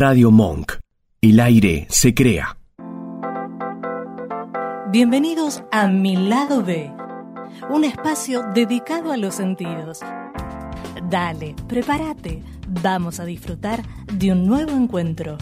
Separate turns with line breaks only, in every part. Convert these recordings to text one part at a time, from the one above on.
Radio Monk. El aire se crea.
Bienvenidos a Mi Lado B, un espacio dedicado a los sentidos. Dale, prepárate, vamos a disfrutar de un nuevo encuentro.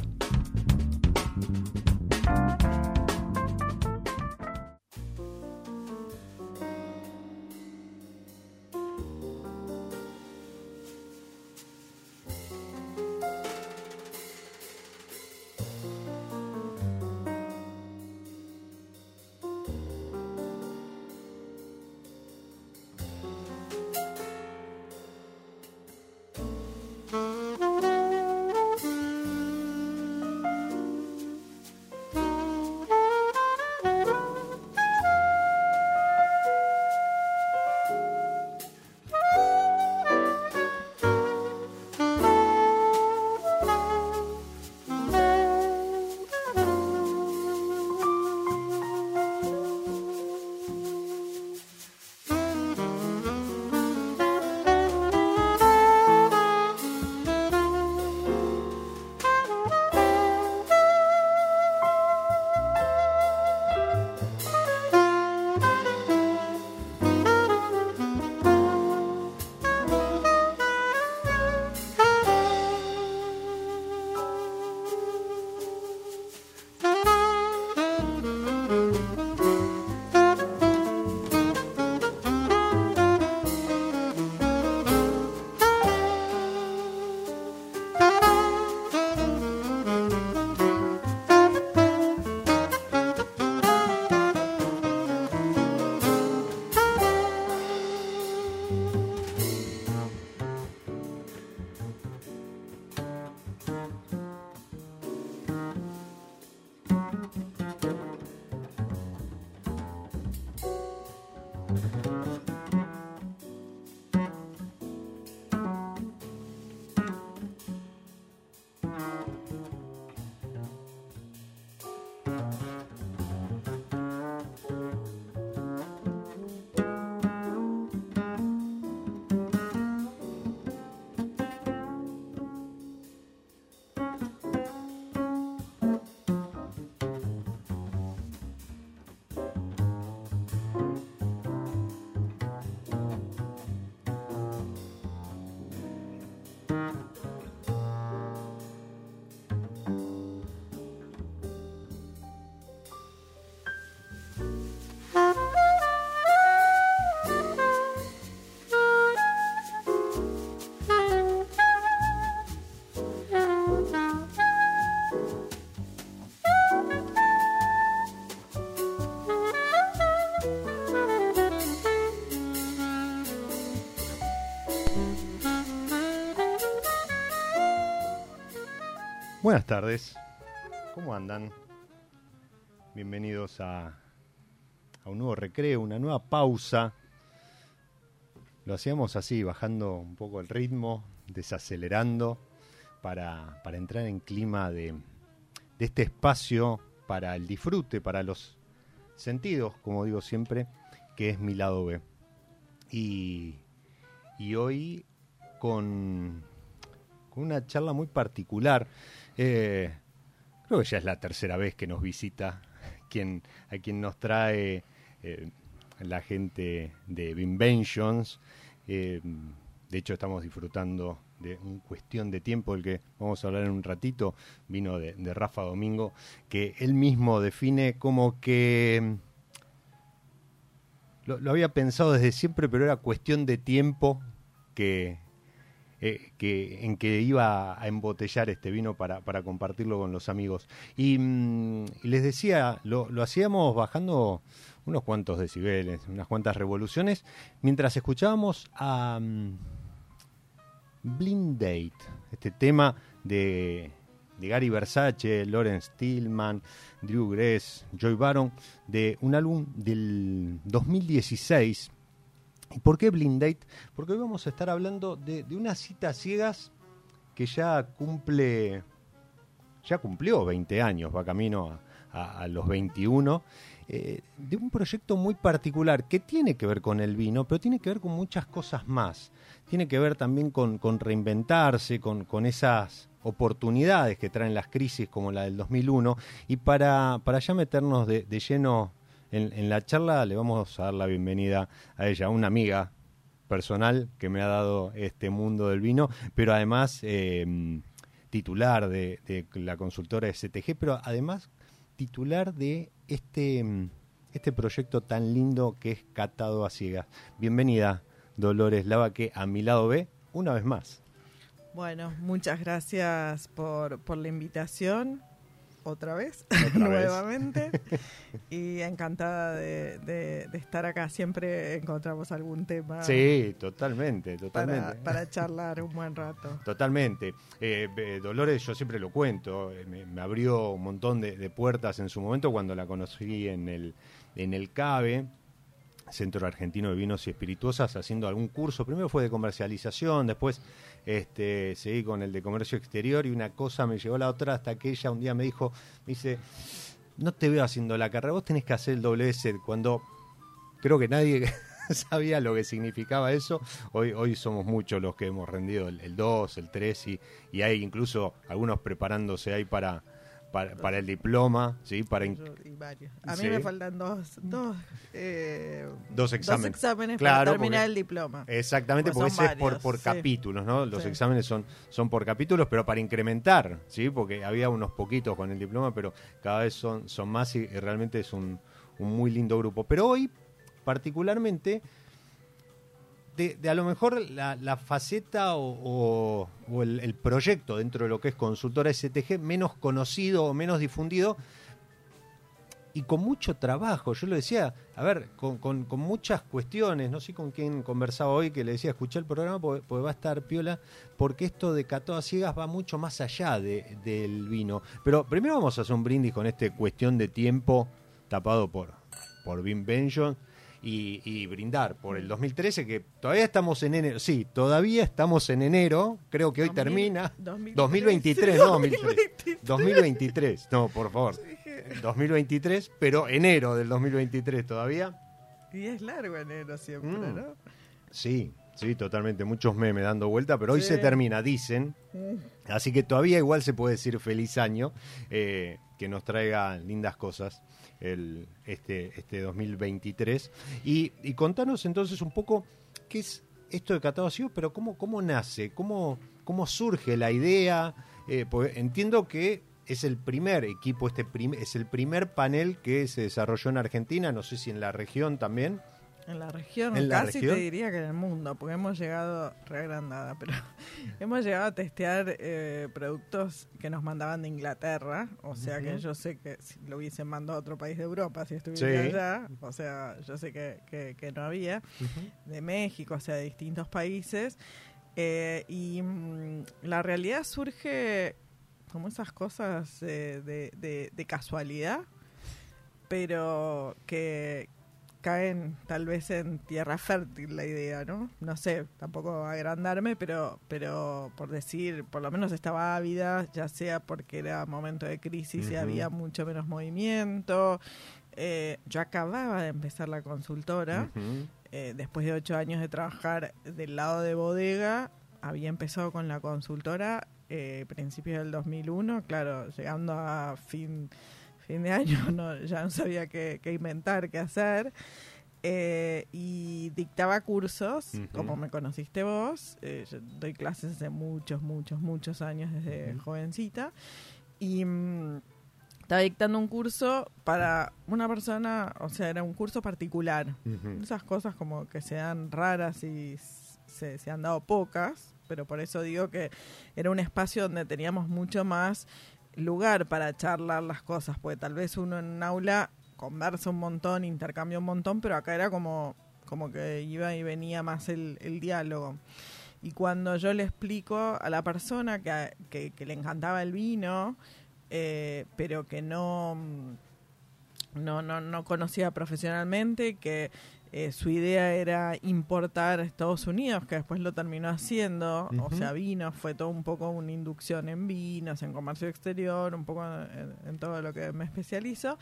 Buenas tardes, ¿cómo andan? Bienvenidos a, a, un nuevo recreo, una nueva pausa. Lo hacíamos así, bajando un poco el ritmo, desacelerando, para, para entrar en clima de, de este espacio para el disfrute, para los sentidos, como digo siempre, que es mi lado B. Y, y hoy con, con una charla muy particular eh, creo que ya es la tercera vez que nos visita quien, a quien nos trae eh, la gente de Inventions. Eh, de hecho, estamos disfrutando de un cuestión de tiempo, el que vamos a hablar en un ratito, vino de, Rafa Domingo, que él mismo define como que lo, lo, había pensado desde siempre, pero era cuestión de tiempo que, eh, que, en que iba a embotellar este vino para, para compartirlo con los amigos. Y, mm, y les decía, lo, lo, hacíamos bajando unos cuantos decibeles, unas cuantas revoluciones, mientras escuchábamos a um, Blind Date, este tema de, de Gary Versace, Lawrence Tillman, Drew Gress, Joy Baron, de un álbum del 2016 ¿Y por qué Blind Date? Porque hoy vamos a estar hablando de, una cita ciegas que ya cumple, ya cumplió 20 años, va camino a, los 21, eh, de un proyecto muy particular que tiene que ver con el vino, pero tiene que ver con muchas cosas más. Tiene que ver también con, reinventarse, con, con esas oportunidades que traen las crisis como la del 2001. Y para, para ya meternos de, lleno en, la charla, le vamos a dar la bienvenida a ella, una amiga personal que me ha dado este mundo del vino, pero además em, titular de, de, la consultora STG, pero además titular de este, em, este proyecto tan lindo que es Catado a Ciegas. Bienvenida, Dolores Lava, que a mi lado ve una vez más.
Bueno, muchas gracias por, por la invitación otra vez, nuevamente. y encantada de, estar acá. Siempre encontramos algún tema.
Sí, totalmente, totalmente.
Para, charlar un buen rato.
Totalmente. Eh, Dolores, yo siempre lo cuento, eh, me, abrió un montón de, de, puertas en su momento cuando la conocí en el, en el CABE. Centro Argentino de Vinos y Espirituosas, haciendo algún curso. Primero fue de comercialización, después este, seguí con el de comercio exterior y una cosa me llevó a la otra hasta que ella un día me dijo, dice, no te veo haciendo la carrera, vos tenés que hacer el WS cuando creo que nadie sabía lo que significaba eso. Hoy, hoy somos muchos los que hemos rendido el, 2, el 3 y, y hay incluso algunos preparándose ahí para para, el diploma, ¿sí? Para
A mí me faltan dos, dos,
eh, dos exámenes,
exámenes para terminar el diploma.
Exactamente, porque, es por, por capítulos, ¿no? Los exámenes son, son por capítulos, pero para incrementar, ¿sí? Porque había unos poquitos con el diploma, pero cada vez son, son más y, realmente es un, un muy lindo grupo. Pero hoy, particularmente, de, a lo mejor la, faceta o, el, proyecto dentro de lo que es consultora STG menos conocido o menos difundido y con mucho trabajo. Yo lo decía, a ver, con, muchas cuestiones, no sé con quién conversaba hoy que le decía, escuché el programa porque, va a estar piola, porque esto de Cató Ciegas va mucho más allá del vino. Pero primero vamos a hacer un brindis con esta cuestión de tiempo tapado por, por Vin y, brindar por el 2013, que todavía estamos en enero. Sí, todavía estamos en enero. Creo que hoy termina. 2023, no, 2023. 2023, no, por favor. 2023, pero enero del 2023 todavía.
Y es largo enero siempre, mm. ¿no?
Sí, sí, totalmente. Muchos memes dando vuelta, pero hoy se termina, dicen. Mm. Así que todavía igual se puede decir feliz año, eh, que nos traiga lindas cosas el, este, este 2023. Y, y contanos entonces un poco qué es esto de Catado pero cómo, cómo nace, cómo, cómo surge la idea. Eh, entiendo que es el primer equipo, este es el primer panel que se desarrolló en Argentina, no sé si en la región también.
En la región, casi te diría que en el mundo, porque hemos llegado, reagrandada, pero hemos llegado a testear eh, productos que nos mandaban de Inglaterra, o sea que yo sé que si lo hubiesen mandado a otro país de Europa, si estuviera allá, o sea, yo sé que, que, no había, de México, o sea, de distintos países, eh, y mm, la realidad surge como esas cosas de, de, de casualidad, pero que, caen tal vez en tierra fértil la idea, ¿no? No sé, tampoco agrandarme, pero, pero por decir, por lo menos estaba ávida, ya sea porque era momento de crisis y había mucho menos movimiento. Eh, yo acababa de empezar la consultora, eh, después de ocho años de trabajar del lado de bodega, había empezado con la consultora eh, principios del 2001, claro, llegando a fin fin de año no, ya no sabía qué, inventar, qué hacer. Eh, y dictaba cursos, como me conociste vos. Eh, yo doy clases hace muchos, muchos, muchos años, desde jovencita. Y mm, estaba dictando un curso para una persona, o sea, era un curso particular. Esas cosas como que sean raras y se, se han dado pocas, pero por eso digo que era un espacio donde teníamos mucho más lugar para charlar las cosas, porque tal vez uno en un aula conversa un montón, intercambia un montón, pero acá era como, como que iba y venía más el, diálogo. Y cuando yo le explico a la persona que, que, le encantaba el vino, eh, pero que no, no, no, no conocía profesionalmente, que eh, su idea era importar a Estados Unidos, que después lo terminó haciendo, o sea, vino, fue todo un poco una inducción en vinos, en comercio exterior, un poco en, todo lo que me especializo.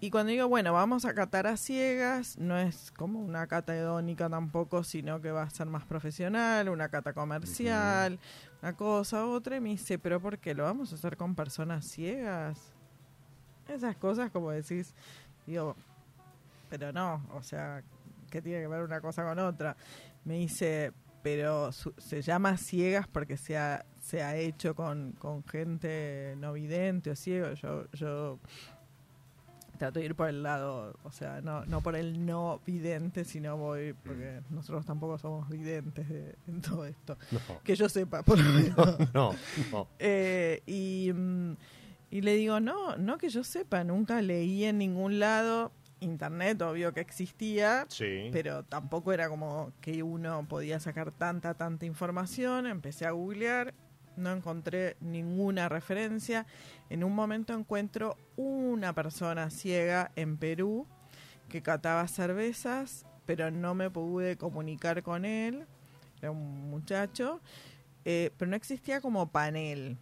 Y cuando digo, bueno, vamos a catar a ciegas, no es como una cata hedónica tampoco, sino que va a ser más profesional, una cata comercial, una cosa, otra. Y me dice, ¿pero por qué? ¿Lo vamos a hacer con personas ciegas? Esas cosas, como decís, digo, pero no, o sea, ¿qué tiene que ver una cosa con otra? Me dice, pero se llama ciegas porque se ha, se ha hecho con, con gente no vidente o ciego. Yo, yo trato de ir por el lado, o sea, no, no por el no vidente, sino voy, porque nosotros tampoco somos videntes en todo esto. Que yo sepa, por lo menos. No, no. Eh, y, mm, y le digo, no, no que yo sepa, nunca leí en ningún lado. Internet, obvio que existía, pero tampoco era como que uno podía sacar tanta, tanta información. Empecé a googlear no encontré ninguna referencia. En un momento encuentro una persona ciega en Perú que cataba cervezas, pero no me pude comunicar con él. Era un muchacho, eh, pero no existía como panel,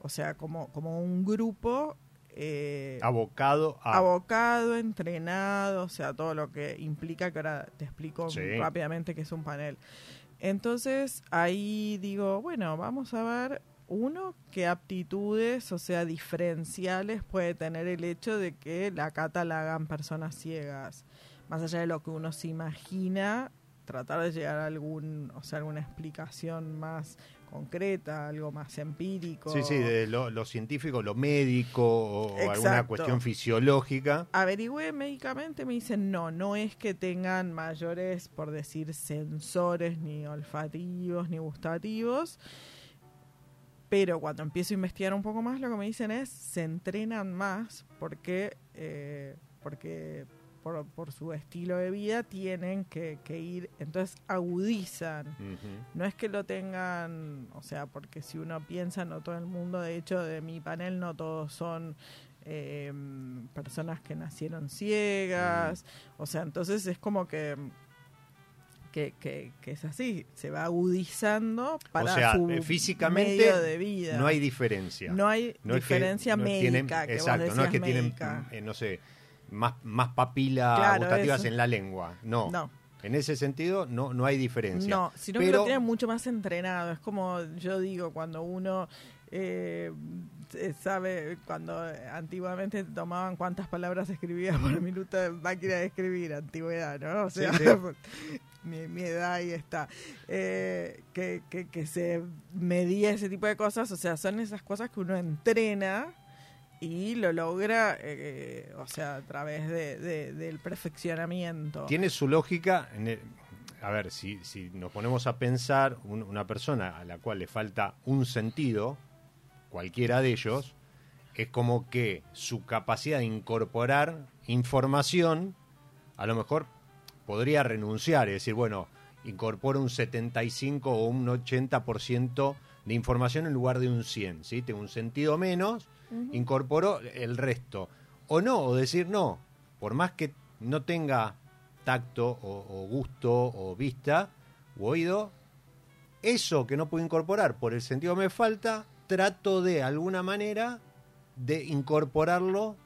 o sea, como, como un grupo.
Eh, abocado
Abocado, entrenado, o sea, todo lo que implica, que ahora te explico rápidamente que es un panel. Entonces ahí digo, bueno, vamos a ver uno, qué aptitudes, o sea, diferenciales puede tener el hecho de que la cata la hagan personas ciegas. Más allá de lo que uno se imagina, tratar de llegar a algún, o sea, alguna explicación más concreta, algo más empírico.
Sí, sí, de lo, científico, lo médico o alguna cuestión fisiológica.
Averigüé médicamente, me dicen no, no es que tengan mayores, por decir, sensores ni olfativos ni gustativos. Pero cuando empiezo a investigar un poco más, lo que me dicen es se entrenan más porque, eh, porque por, por su estilo de vida, tienen que, ir, entonces agudizan. No es que lo tengan, o sea, porque si uno piensa, no todo el mundo, de hecho, de mi panel no todos son em, personas que nacieron ciegas, o sea, entonces es como que que, que, es así, se va agudizando para
o sea, su eh, físicamente
medio de vida.
No hay diferencia.
No hay diferencia médica.
exacto, no es que tienen, eh, no sé, más, más papilas gustativas en la lengua. No. no. En ese sentido no, no hay diferencia.
No, sino que lo tienen mucho más entrenado. Es como yo digo, cuando uno eh, sabe, cuando antiguamente tomaban cuántas palabras escribías por minuto de máquina de escribir, antigüedad, ¿no? O sea, mi, edad ahí está. Eh, que, que, que se medía ese tipo de cosas, o sea, son esas cosas que uno entrena y lo logra, eh, o sea, a través de, del perfeccionamiento.
Tiene su lógica, en a ver, si, si nos ponemos a pensar, una persona a la cual le falta un sentido, cualquiera de ellos, es como que su capacidad de incorporar información, a lo mejor podría renunciar y decir, bueno, incorporo un 75 o un 80% de información en lugar de un 100, ¿sí? Tengo un sentido menos, incorporo el resto. O no, o decir no, por más que no tenga tacto o, gusto o vista u oído, eso que no puedo incorporar por el sentido me falta, trato de alguna manera de incorporarlo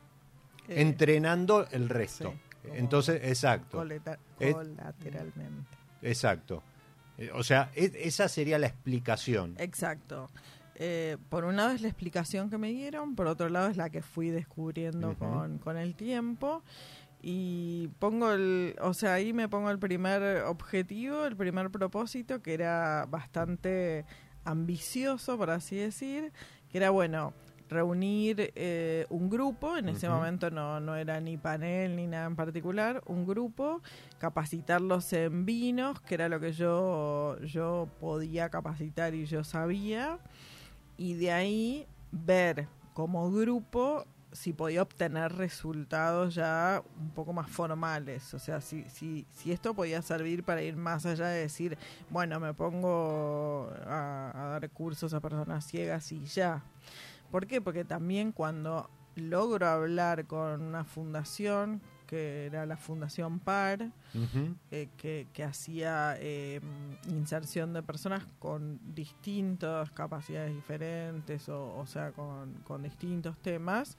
eh, entrenando el resto. Entonces, exacto.
colateralmente.
exacto. Eh, o sea, esa sería la explicación.
Exacto. Eh, por un lado es la explicación que me dieron, por otro lado es la que fui descubriendo con, con el tiempo. Y pongo el, o sea, ahí me pongo el primer objetivo, el primer propósito, que era bastante ambicioso, por así decir, que era, bueno, reunir eh, un grupo, en ese momento no, no era ni panel ni nada en particular, un grupo, capacitarlos en vinos, que era lo que yo, yo podía capacitar y yo sabía, y de ahí ver como grupo si podía obtener resultados ya un poco más formales, o sea, si, si, si esto podía servir para ir más allá de decir, bueno, me pongo a, a dar cursos a personas ciegas y ya, ¿Por qué? Porque también cuando logro hablar con una fundación que era la Fundación PAR, eh, que, que, hacía eh, inserción de personas con distintas capacidades diferentes, o, o sea, con, con distintos temas.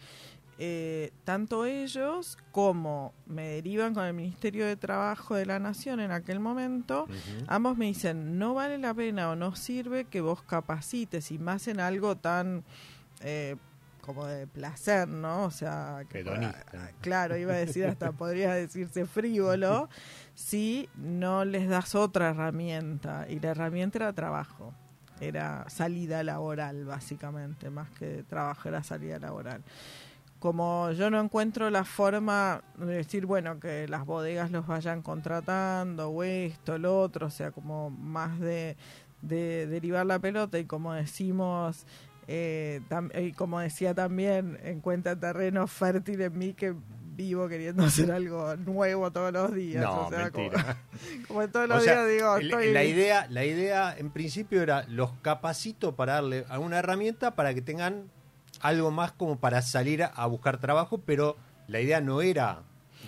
Eh, tanto ellos como me derivan con el Ministerio de Trabajo de la Nación en aquel momento, ambos me dicen, no vale la pena o no sirve que vos capacites y más en algo tan... Eh, como de placer, ¿no? O sea, que claro, iba a decir hasta podría decirse frívolo, si no les das otra herramienta. Y la herramienta era trabajo, era salida laboral básicamente, más que trabajo era salida laboral. Como yo no encuentro la forma de decir, bueno, que las bodegas los vayan contratando o esto, lo otro, o sea, como más de, derivar la pelota y como decimos, eh, y como decía también, encuentra terreno fértil en mí que vivo queriendo hacer algo nuevo todos los días.
No,
Como, todos los días digo, estoy...
La idea, la idea en principio era los capacito para darle alguna herramienta para que tengan algo más como para salir a buscar trabajo, pero la idea no era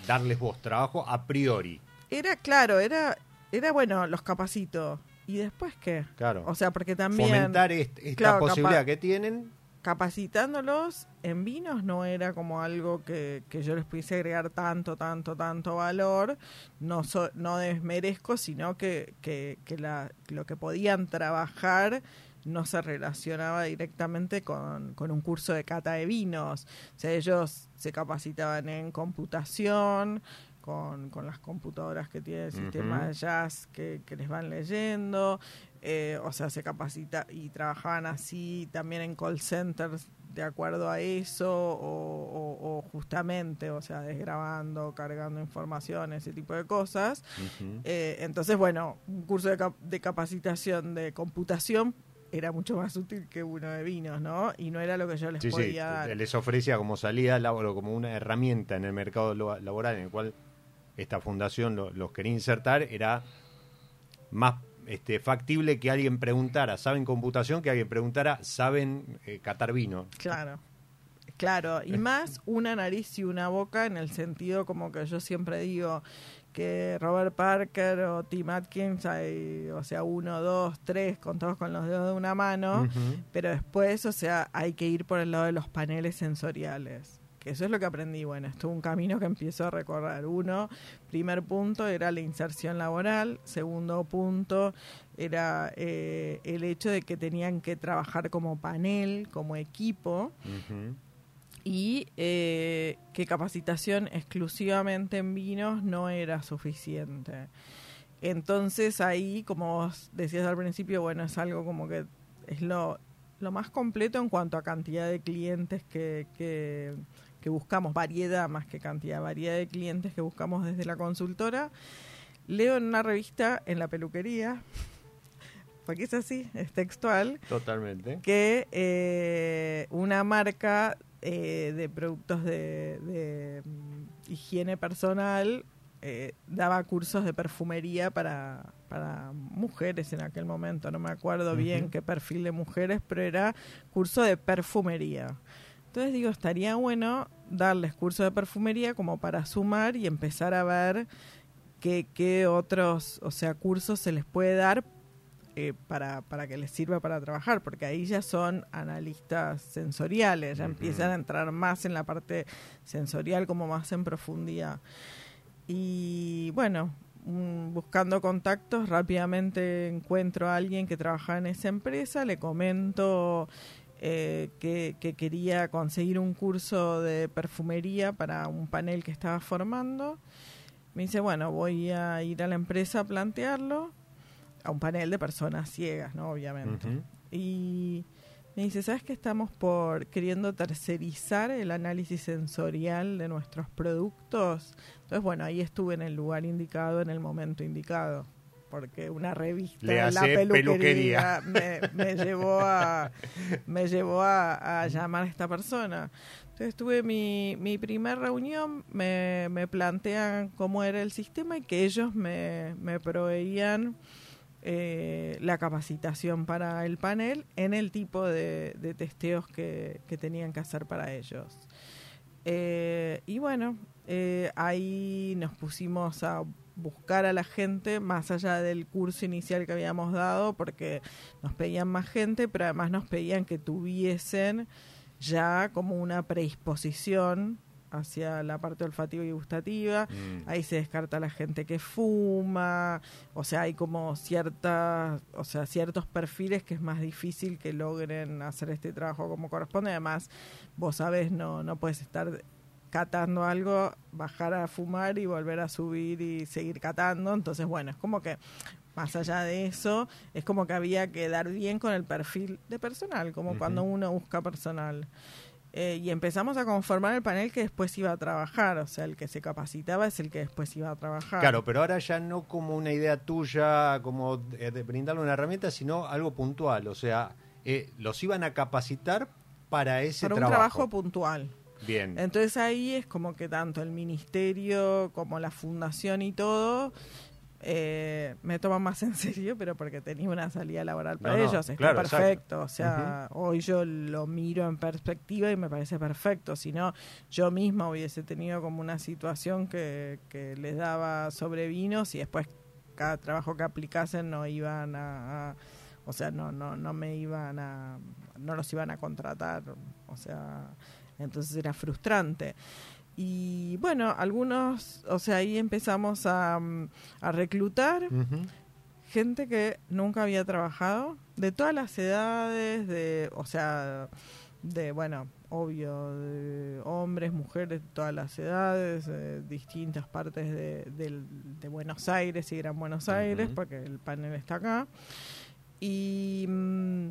darles vos trabajo a priori.
Era claro, era, era bueno, los capacito. ¿Y después qué?
Claro.
O sea, porque también...
Fomentar esta posibilidad que tienen.
Capacitándolos en vinos no era como algo que, yo les pudiese agregar tanto, tanto, tanto valor. No, no desmerezco, sino que, que, que la, lo que podían trabajar no se relacionaba directamente con, un curso de cata de vinos. O sea, ellos se capacitaban en computación, con, las computadoras que tiene el sistema de jazz que, les van leyendo, eh, o sea, se capacita y trabajaban así también en call centers de acuerdo a eso o, justamente, o sea, desgrabando, cargando información, ese tipo de cosas. Eh, entonces, bueno, un curso de, de capacitación de computación era mucho más útil que uno de vinos, ¿no? Y no era lo que yo les podía dar.
Les ofrecía como salida como una herramienta en el mercado laboral en el cual esta fundación los quería insertar, era más este, factible que alguien preguntara, ¿saben computación? Que alguien preguntara, ¿saben eh, catar vino?
Claro. Claro, y más una nariz y una boca en el sentido como que yo siempre digo, que Robert Parker o Tim Atkins hay, o sea, uno, dos, tres, contados con los dedos de una mano, pero después, o sea, hay que ir por el lado de los paneles sensoriales. Que eso es lo que aprendí. Bueno, esto es un camino que empiezo a recorrer. Uno, primer punto era la inserción laboral. Segundo punto era eh, el hecho de que tenían que trabajar como panel, como equipo y eh, que capacitación exclusivamente en vinos no era suficiente. Entonces ahí, como vos decías al principio, bueno, es algo como que es lo, lo más completo en cuanto a cantidad de clientes que, que, que buscamos, variedad más que cantidad, variedad de clientes que buscamos desde la consultora. Leo en una revista en la peluquería, porque es así, es textual.
Totalmente.
Que eh, una marca eh, de productos de, mm, higiene personal eh, daba cursos de perfumería para, para mujeres en aquel momento, no me acuerdo bien qué perfil de mujeres, pero era curso de perfumería. Entonces digo, estaría bueno darles curso de perfumería como para sumar y empezar a ver qué, qué otros, o sea, cursos se les puede dar eh, para, para que les sirva para trabajar, porque ahí ya son analistas sensoriales, ya empiezan a entrar más en la parte sensorial, como más en profundidad. Y bueno, buscando contactos, rápidamente encuentro a alguien que trabaja en esa empresa, le comento eh, que, que, quería conseguir un curso de perfumería para un panel que estaba formando. Me dice, bueno, voy a ir a la empresa a plantearlo a un panel de personas ciegas, ¿no? Obviamente. Y me dice, ¿sabes que estamos por queriendo tercerizar el análisis sensorial de nuestros productos? Entonces, bueno, ahí estuve en el lugar indicado, en el momento indicado. Porque una revista de la peluquería, Me, llevó a me llevó a, llamar a esta persona. Entonces tuve mi, mi primer reunión, me, me plantean cómo era el sistema y que ellos me, me proveían eh, la capacitación para el panel en el tipo de, testeos que, tenían que hacer para ellos. Eh, y bueno, eh, ahí nos pusimos a buscar a la gente más allá del curso inicial que habíamos dado, porque nos pedían más gente, pero además nos pedían que tuviesen ya como una predisposición hacia la parte olfativa y gustativa. Mm. Ahí se descarta la gente que fuma, o sea, hay como ciertas, o sea, ciertos perfiles que es más difícil que logren hacer este trabajo como corresponde. Además, vos sabés, no no puedes estar catando algo, bajar a fumar y volver a subir y seguir catando. Entonces, bueno, es como que más allá de eso, es como que había que dar bien con el perfil de personal, como cuando uno busca personal. Eh, y empezamos a conformar el panel que después iba a trabajar, o sea, el que se capacitaba es el que después iba a trabajar.
Claro, pero ahora ya no como una idea tuya, como de, brindarle una herramienta, sino algo puntual, o sea, eh, los iban a capacitar para ese
para
un
trabajo puntual.
Bien.
Entonces ahí es como que tanto el ministerio como la fundación y todo eh, me toman más en serio, pero porque tenía una salida laboral para ellos, está perfecto. O sea, hoy yo lo miro en perspectiva y me parece perfecto. Si no, yo misma hubiese tenido como una situación que, que les daba sobrevinos y después cada trabajo que aplicasen no iban a, o sea, no, no, no me iban a, no los iban a contratar. O sea, entonces era frustrante. Y bueno, algunos, o sea, ahí empezamos a, mm, reclutar gente que nunca había trabajado, de todas las edades, de, o sea, de, bueno, obvio, de hombres, mujeres de todas las edades, de distintas partes de, Buenos Aires y Gran Buenos Aires, porque el panel está acá. Y mm,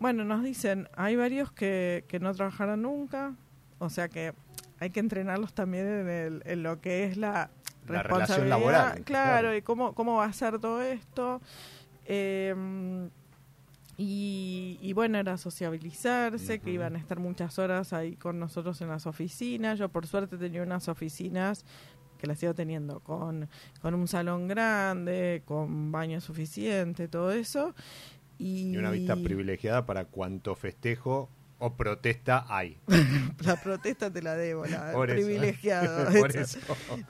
bueno, nos dicen, hay varios que, que no trabajaron nunca, o sea que hay que entrenarlos también en, el, en lo que es la,
responsabilidad. laboral.
Claro, y cómo, cómo va a ser todo esto. Em, y, bueno, era sociabilizarse, que iban a estar muchas horas ahí con nosotros en las oficinas. Yo por suerte tenía unas oficinas que las sigo teniendo con, con un salón grande, con baño suficiente, todo eso.
Y, y una vista privilegiada para cuanto festejo o protesta hay.
la protesta te la debo, la privilegiado.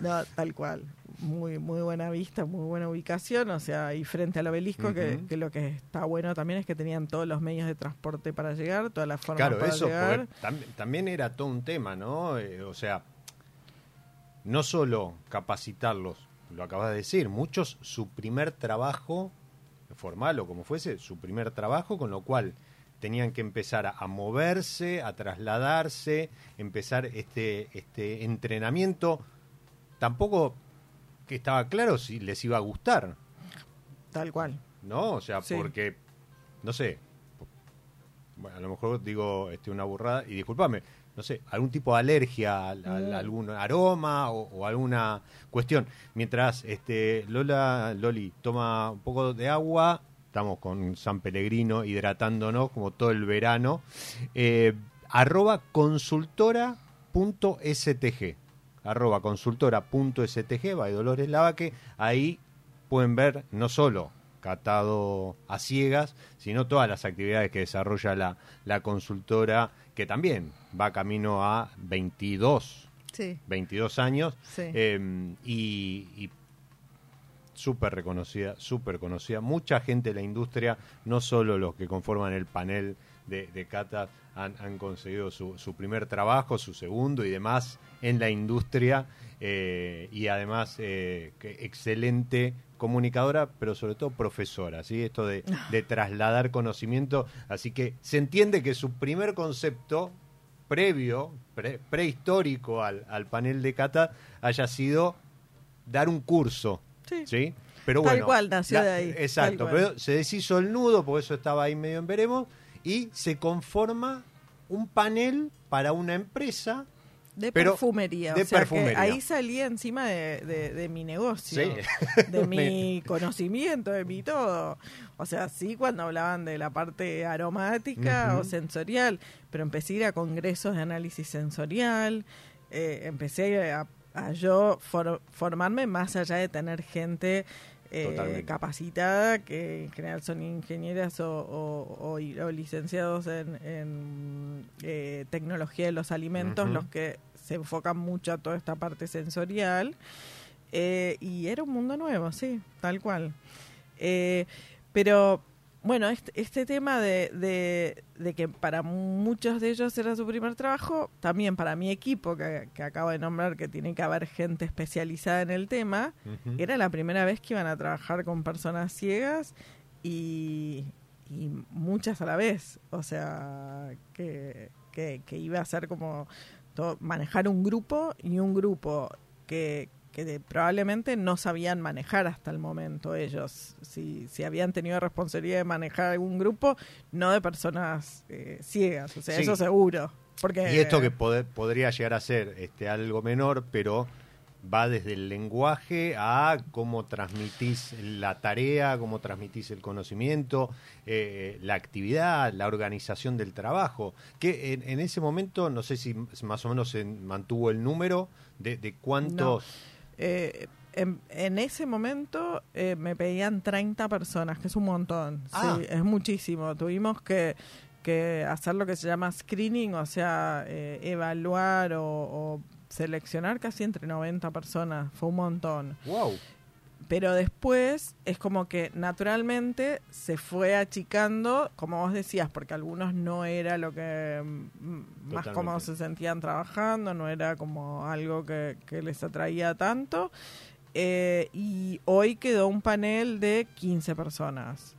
No, tal cual. Muy muy buena vista, muy buena ubicación, o sea, y frente al obelisco, que, lo que está bueno también es que tenían todos los medios de transporte para llegar, todas las formas
claro,
para
eso
llegar.
también era todo un tema, ¿no? Eh, o sea, no solo capacitarlos, lo acabas de decir, muchos su primer trabajo formal o como fuese, su primer trabajo, con lo cual tenían que empezar a, moverse, a trasladarse, empezar este, este entrenamiento. Tampoco que estaba claro si les iba a gustar.
Tal cual.
¿No? O sea, porque, no sé, bueno, a lo mejor digo este, una burrada y discúlpame, no sé, algún tipo de alergia a, mm. algún aroma o, o, alguna cuestión. Mientras este Lola Loli toma un poco de agua, estamos con San Pellegrino hidratándonos como todo el verano. Eh, arroba consultora.stg. Arroba consultora.stg, va Dolores Lavaque. Ahí pueden ver no solo catado a ciegas, sino todas las actividades que desarrolla la, la consultora, que también va camino a 22, sí. 22 años. Eh, y, y súper reconocida, súper conocida. Mucha gente de la industria, no solo los que conforman el panel de, de Cata, han, conseguido su, su, primer trabajo, su segundo y demás en la industria. Eh, y además, eh, excelente comunicadora, pero sobre todo profesora, ¿sí? Esto de, de trasladar conocimiento. Así que se entiende que su primer concepto previo, prehistórico al, al panel de Cata, haya sido dar un curso Sí. Pero
Tal
bueno,
cual nació de ahí.
Exacto, pero se deshizo el nudo, por eso estaba ahí medio en veremos, y se conforma un panel para una empresa
de perfumería. De o sea Que ahí salía encima de, mi negocio, de mi conocimiento, de mi todo. O sea, sí cuando hablaban de la parte aromática o sensorial, pero empecé a ir a congresos de análisis sensorial, eh, empecé a a yo formarme más allá de tener gente eh, capacitada, que en general son ingenieras o, licenciados en, eh, tecnología de los alimentos, los que se enfoca mucho a toda esta parte sensorial. Eh, y era un mundo nuevo, sí, tal cual. Eh, pero bueno, este, este tema de, de, que para muchos de ellos era su primer trabajo, también para mi equipo, que, acabo de nombrar, que tiene que haber gente especializada en el tema, era la primera vez que iban a trabajar con personas ciegas y, y muchas a la vez. O sea, que, que, que iba a ser como manejar un grupo y un grupo que, que probablemente no sabían manejar hasta el momento ellos. Si, si habían tenido responsabilidad de manejar algún grupo, no de personas eh, ciegas, o sea, eso seguro. Porque,
y esto que podría llegar a ser este, algo menor, pero va desde el lenguaje a cómo transmitís la tarea, cómo transmitís el conocimiento, eh, la actividad, la organización del trabajo. Que en, ese momento, no sé si más o menos se mantuvo el número de, de cuántos...
Eh, en, ese momento eh, me pedían 30 personas, que es un montón. Sí, ah. es muchísimo. Tuvimos que, que, hacer lo que se llama screening, o sea, eh, evaluar o, seleccionar casi entre 90 personas. Fue un montón.
¡Wow!
pero después es como que naturalmente se fue achicando, como vos decías, porque algunos no era lo que mm, más cómodo se sentían trabajando, no era como algo que, les atraía tanto. Eh, y hoy quedó un panel de 15 personas,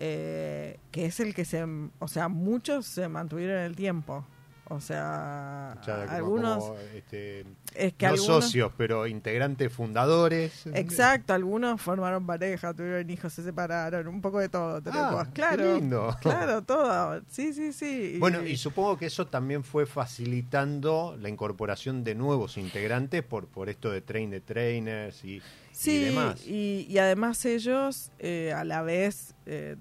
eh, que es el que se, o sea, muchos se mantuvieron en el tiempo. O sea, algunos...
este, es que no socios, pero integrantes fundadores.
Exacto, algunos formaron pareja, tuvieron hijos, se separaron, un poco de todo. Ah, claro, claro, todo. Sí, sí, sí.
Bueno, y supongo que eso también fue facilitando la incorporación de nuevos integrantes por, por esto de train de trainers y,
sí,
demás.
Y, y además ellos, eh, a la vez... Eh,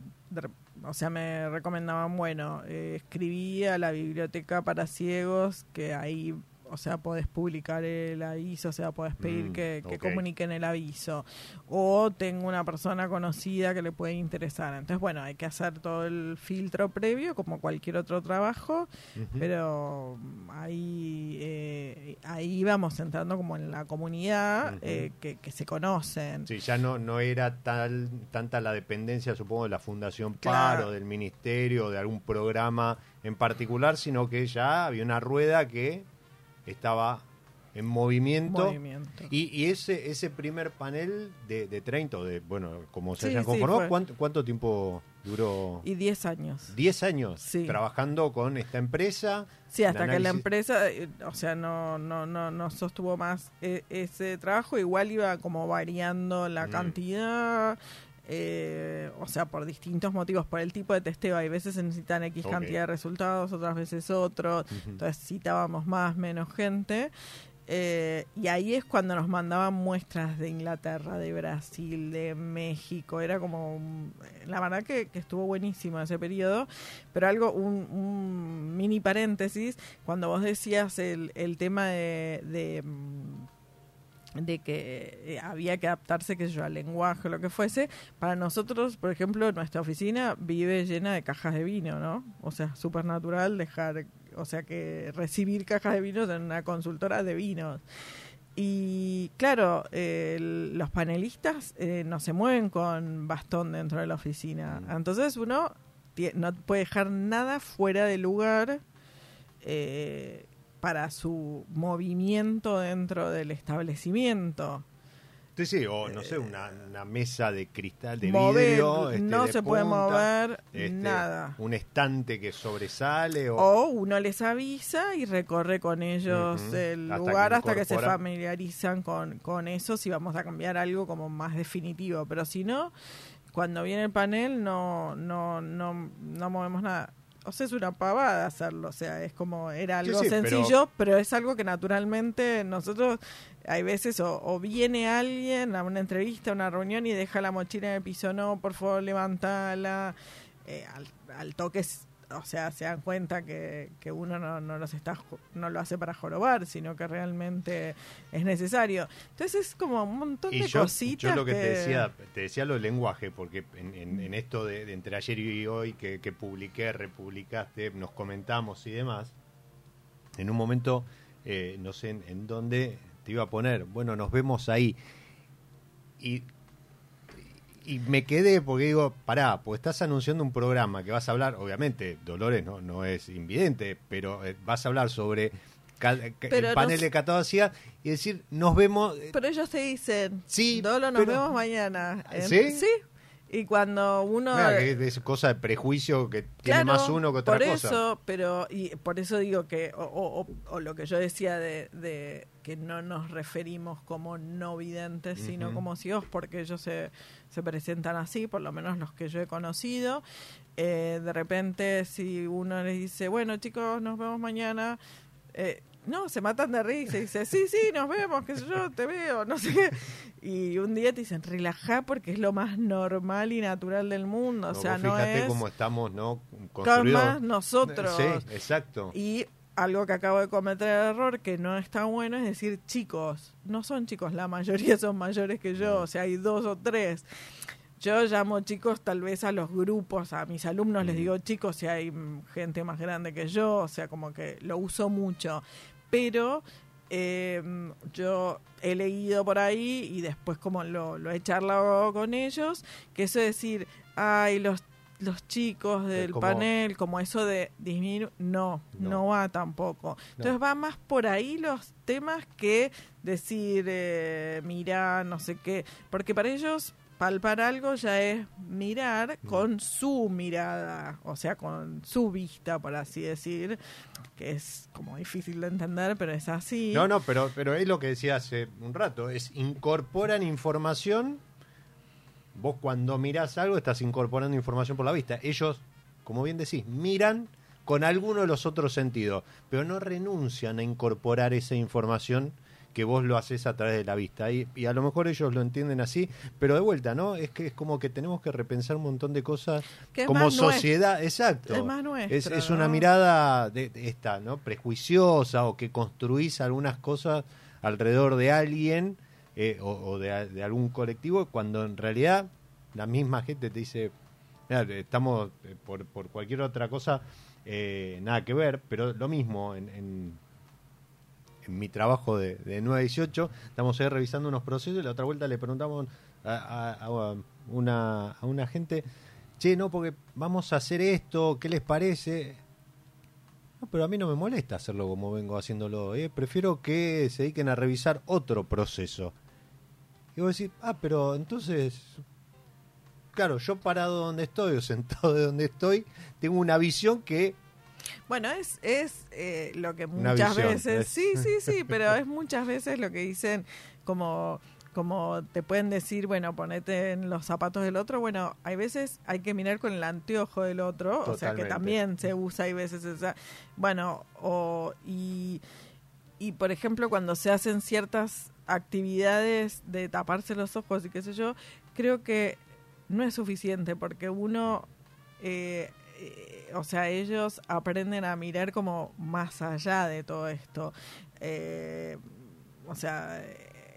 o sea, me recomendaban, bueno, eh, escribí a la biblioteca para ciegos, que ahí o sea, podés publicar el aviso, o sea, podés pedir mm, que, comuniquen el aviso. O tengo una persona conocida que le puede interesar. Entonces, bueno, hay que hacer todo el filtro previo, como cualquier otro trabajo, pero ahí, eh, ahí vamos entrando como en la comunidad eh, que, se conocen.
Sí, ya no, no era tal, tanta la dependencia, supongo, de la Fundación Paro, del Ministerio, de algún programa en particular, sino que ya había una rueda que estaba en movimiento. Y, ese ese primer panel de, de 30, de, bueno, como se hayan conformado, ¿cuánto, tiempo duró?
Y 10 años.
10 años trabajando con esta empresa.
Sí, hasta que la empresa, eh, o sea, no, no, no, no sostuvo más eh, ese trabajo, igual iba como variando la mm. cantidad. Eh, o sea, por distintos motivos, por el tipo de testeo, hay veces se necesitan X cantidad de resultados, otras veces otro, entonces citábamos más, menos gente. Eh, y ahí es cuando nos mandaban muestras de Inglaterra, de Brasil, de México. Era como. La verdad que, estuvo buenísimo ese periodo. Pero algo, un, mini paréntesis. Cuando vos decías el, el tema de mm, de que eh, había que adaptarse, que yo, al lenguaje o lo que fuese. Para nosotros, por ejemplo, nuestra oficina vive llena de cajas de vino, ¿no? O sea, súper natural dejar, o sea, que recibir cajas de vinos en una consultora de vinos. Y claro, los panelistas eh, no se mueven con bastón dentro de la oficina. Mm. Entonces uno no puede dejar nada fuera de lugar. Eh, para su movimiento dentro del establecimiento.
Sí, sí, o no sé, una, mesa de cristal de vidrio.
Este, no se puede mover este, nada.
Un estante que sobresale.
O... uno les avisa y recorre con ellos el lugar hasta que se familiarizan con, con eso, si vamos a cambiar algo como más definitivo. Pero si no, cuando viene el panel no, no, no, no movemos nada o sea, es una pavada hacerlo, o sea, es como, era algo sencillo, pero... es algo que naturalmente nosotros, hay veces, o, viene alguien a una entrevista, a una reunión y deja la mochila en el piso, no, por favor, levantala, eh, al, al toque o sea, se dan cuenta que, que uno no, no, los está, no lo hace para jorobar, sino que realmente es necesario. Entonces es como un montón de cositas.
Yo lo que, te decía, te decía lo del lenguaje, porque en, en, esto de, entre ayer y hoy que, que publiqué, republicaste, nos comentamos y demás, en un momento eh, no sé en, dónde te iba a poner, bueno, nos vemos ahí. Y, y me quedé porque digo, pará, pues estás anunciando un programa que vas a hablar, obviamente, Dolores no, no es invidente, pero eh, vas a hablar sobre el panel de catodacia y decir, nos vemos.
Pero ellos te dicen, sí, Dolo, nos vemos mañana.
¿Sí?
Sí. Y cuando uno...
es cosa de prejuicio que tiene más uno que otra
por
cosa.
Eso, pero y por eso digo que, o, lo que yo decía de, que no nos referimos como no videntes, sino como ciegos, porque ellos se, se presentan así, por lo menos los que yo he conocido. Eh, de repente, si uno les dice, bueno chicos, nos vemos mañana, eh, no, se matan de risa y dice, sí, sí, nos vemos, qué sé yo, te veo, no sé qué. Y un día te dicen, relajá porque es lo más normal y natural del mundo. o sea, no
fíjate
es...
cómo estamos, ¿no?
Construidos... nosotros.
Sí, exacto.
Y algo que acabo de cometer el error que no está bueno es decir chicos. No son chicos, la mayoría son mayores que yo, o sea, hay dos o tres. Yo llamo chicos tal vez a los grupos, a mis alumnos les digo chicos si hay gente más grande que yo, o sea, como que lo uso mucho. Pero eh, yo he leído por ahí y después como lo, lo he charlado con ellos, que eso es decir, ay, los los chicos del panel, como eso de disminuir, no, no, va tampoco. Entonces va más por ahí los temas que decir, eh, mira, no sé qué, porque para ellos palpar algo ya es mirar mm. con su mirada, o sea, con su vista, por así decir, que es como difícil de entender, pero es así.
No, no, pero, pero es lo que decía hace un rato, es incorporan información, vos cuando mirás algo estás incorporando información por la vista, ellos, como bien decís, miran con alguno de los otros sentidos, pero no renuncian a incorporar esa información que vos lo haces a través de la vista. Y, a lo mejor ellos lo entienden así, pero de vuelta, ¿no? Es que es como que tenemos que repensar un montón de cosas como sociedad. Exacto.
Es,
es, una mirada de, esta, ¿no? Prejuiciosa o que construís algunas cosas alrededor de alguien eh, o, de, algún colectivo cuando en realidad la misma gente te dice, estamos eh, por, por cualquier otra cosa, eh, nada que ver, pero lo mismo en en mi trabajo de, de 9 a 18, estamos ahí revisando unos procesos y la otra vuelta le preguntamos a, una, a una gente, che, no, porque vamos a hacer esto, ¿qué les parece? No, pero a mí no me molesta hacerlo como vengo haciéndolo, ¿eh? prefiero que se dediquen a revisar otro proceso. Y vos decís, ah, pero entonces, claro, yo parado donde estoy o sentado de donde estoy, tengo una visión que
bueno, es, es eh, lo que muchas veces, sí, sí, sí, pero es muchas veces lo que dicen como como te pueden decir, bueno, ponete en los zapatos del otro, bueno, hay veces hay que mirar con el anteojo del otro, o sea que también se usa, hay veces esa, bueno, o, y, y por ejemplo cuando se hacen ciertas actividades de taparse los ojos y qué sé yo, creo que no es suficiente porque uno eh, eh, o sea, ellos aprenden a mirar como más allá de todo esto. Eh, o sea,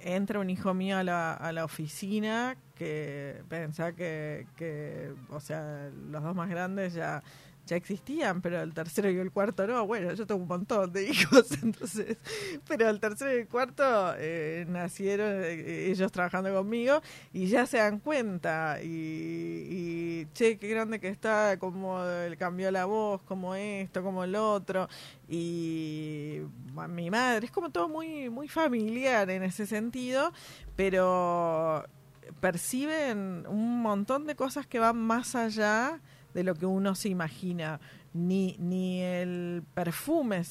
entra un hijo mío a la, a la oficina que pensaba que, que, o sea, los dos más grandes ya ya existían, pero el tercero y el cuarto no. Bueno, yo tengo un montón de hijos, entonces, pero el tercero y el cuarto eh, nacieron eh, ellos trabajando conmigo y ya se dan cuenta y, che, qué grande que está, como cambió la voz, como esto, como el otro y mi madre, es como todo muy, muy familiar en ese sentido, pero perciben un montón de cosas que van más allá de lo que uno se imagina. Ni, ni el perfume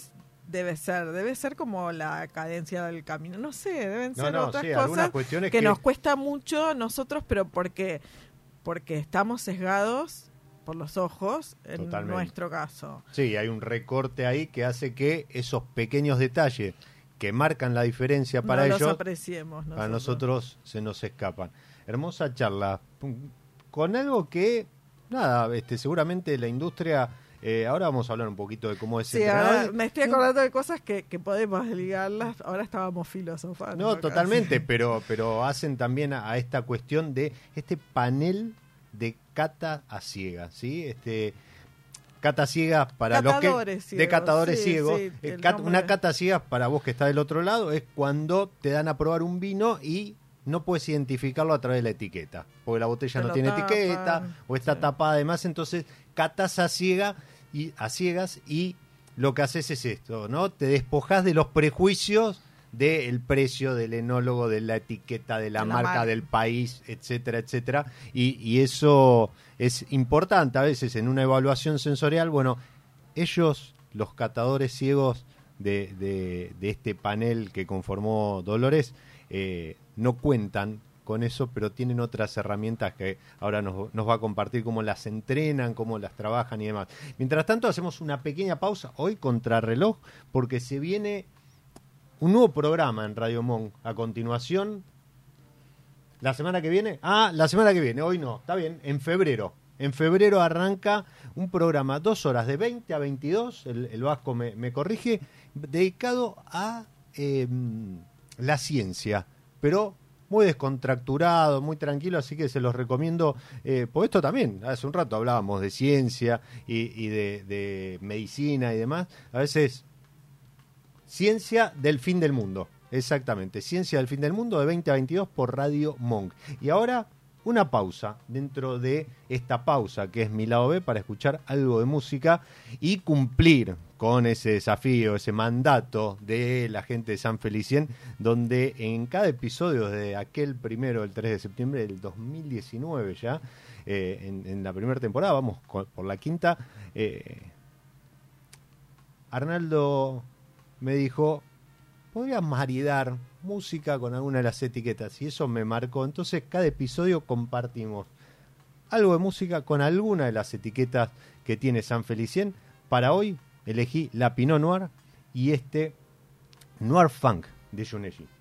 debe ser, debe ser como la cadencia del camino. No sé, deben ser otras cosas que, nos cuesta mucho nosotros, pero porque, porque estamos sesgados por los ojos en nuestro caso.
Sí, hay un recorte ahí que hace que esos pequeños detalles que marcan la diferencia para ellos,
apreciemos
nosotros. a nosotros se nos escapan. Hermosa charla con algo que nada, este, seguramente la industria... Eh, ahora vamos a hablar un poquito de cómo es
sí, ahora me estoy acordando de cosas que, podemos ligarlas. Ahora estábamos filosofando.
No, totalmente, pero, pero hacen también a, esta cuestión de este panel de cata a ciega, ¿sí? Este, cata ciega para los que de catadores ciegos, eh, una cata ciega para vos que está del otro lado es cuando te dan a probar un vino y no puedes identificarlo a través de la etiqueta, porque la botella no tiene etiqueta o está tapada además, entonces catas a ciega y a ciegas y lo que haces es esto, ¿no? Te despojas de los prejuicios del precio del enólogo, de la etiqueta, de la, marca, del país, etcétera, etcétera. Y, eso es importante a veces en una evaluación sensorial. Bueno, ellos, los catadores ciegos de, de, este panel que conformó Dolores, eh, no cuentan con eso, pero tienen otras herramientas que ahora nos, nos, va a compartir cómo las entrenan, cómo las trabajan y demás. Mientras tanto, hacemos una pequeña pausa hoy contra reloj, porque se viene un nuevo programa en Radio Monk. A continuación, la semana que viene. Ah, la semana que viene, hoy no, está bien, en febrero. En febrero arranca un programa, dos horas, de 20 a 22, el, Vasco me, corrige, dedicado a em, la ciencia, pero muy descontracturado, muy tranquilo, así que se los recomiendo. Eh, por esto también, hace un rato hablábamos de ciencia y, de, medicina y demás. A veces Ciencia del Fin del Mundo. Exactamente, Ciencia del Fin del Mundo de 20 a 22 por Radio Monk. Y ahora una pausa dentro de esta pausa que es mi lado B para escuchar algo de música y cumplir con ese desafío, ese mandato de la gente de San Felicien, donde en cada episodio de aquel primero, el 3 de septiembre del 2019 ya, eh, en, la primera temporada, vamos por la quinta, eh, Arnaldo me dijo, podrías maridar música con alguna de las etiquetas y eso me marcó. Entonces cada episodio compartimos algo de música con alguna de las etiquetas que tiene San Felicien. Para hoy elegí la Pinot Noir y este Noir Funk de Juneji.